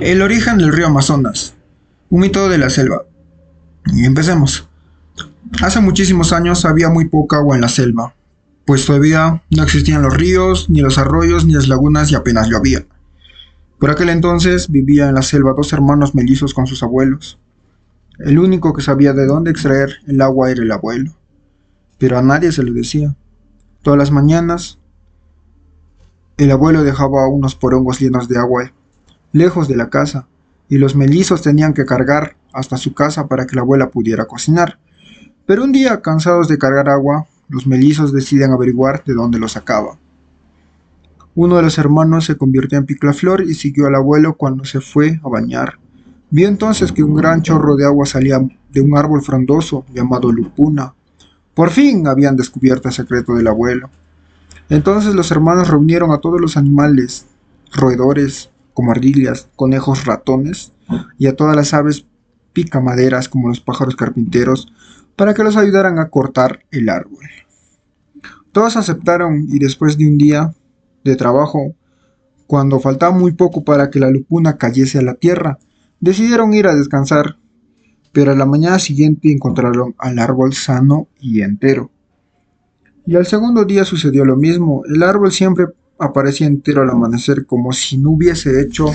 El origen del río Amazonas. Un mito de la selva. Y empecemos. Hace muchísimos años había muy poca agua en la selva, pues todavía no existían los ríos, ni los arroyos, ni las lagunas y apenas llovía. Por aquel entonces vivía en la selva dos hermanos mellizos con sus abuelos. El único que sabía de dónde extraer el agua era el abuelo, pero a nadie se lo decía. Todas las mañanas, el abuelo dejaba unos porongos llenos de agua lejos de la casa, y los mellizos tenían que cargar hasta su casa para que la abuela pudiera cocinar. Pero un día, cansados de cargar agua, los mellizos deciden averiguar de dónde lo sacaba. Uno de los hermanos se convirtió en piclaflor y siguió al abuelo cuando se fue a bañar. Vio entonces que un gran chorro de agua salía de un árbol frondoso llamado lupuna. Por fin habían descubierto el secreto del abuelo. Entonces los hermanos reunieron a todos los animales, roedores, como ardillas, conejos, ratones, y a todas las aves picamaderas como los pájaros carpinteros, para que los ayudaran a cortar el árbol. Todos aceptaron y después de un día de trabajo, cuando faltaba muy poco para que la lupuna cayese a la tierra, decidieron ir a descansar, pero a la mañana siguiente encontraron al árbol sano y entero. Y al segundo día sucedió lo mismo, el árbol siempre aparecía entero al amanecer como si no hubiese hecho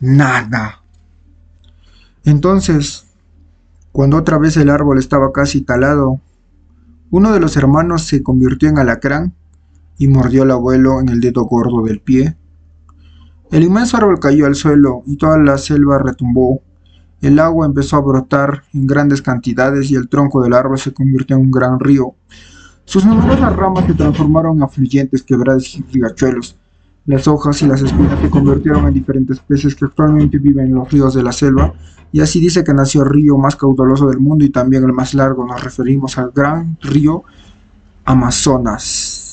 nada. Entonces, cuando otra vez el árbol estaba casi talado, uno de los hermanos se convirtió en alacrán y mordió al abuelo en el dedo gordo del pie. El inmenso árbol cayó al suelo y toda la selva retumbó. El agua empezó a brotar en grandes cantidades y el tronco del árbol se convirtió en un gran río. Sus numerosas ramas se transformaron en afluyentes quebradas y riachuelos. Las hojas y las espinas se convirtieron en diferentes peces que actualmente viven en los ríos de la selva, y así dice que nació el río más caudaloso del mundo y también el más largo. Nos referimos al gran río Amazonas.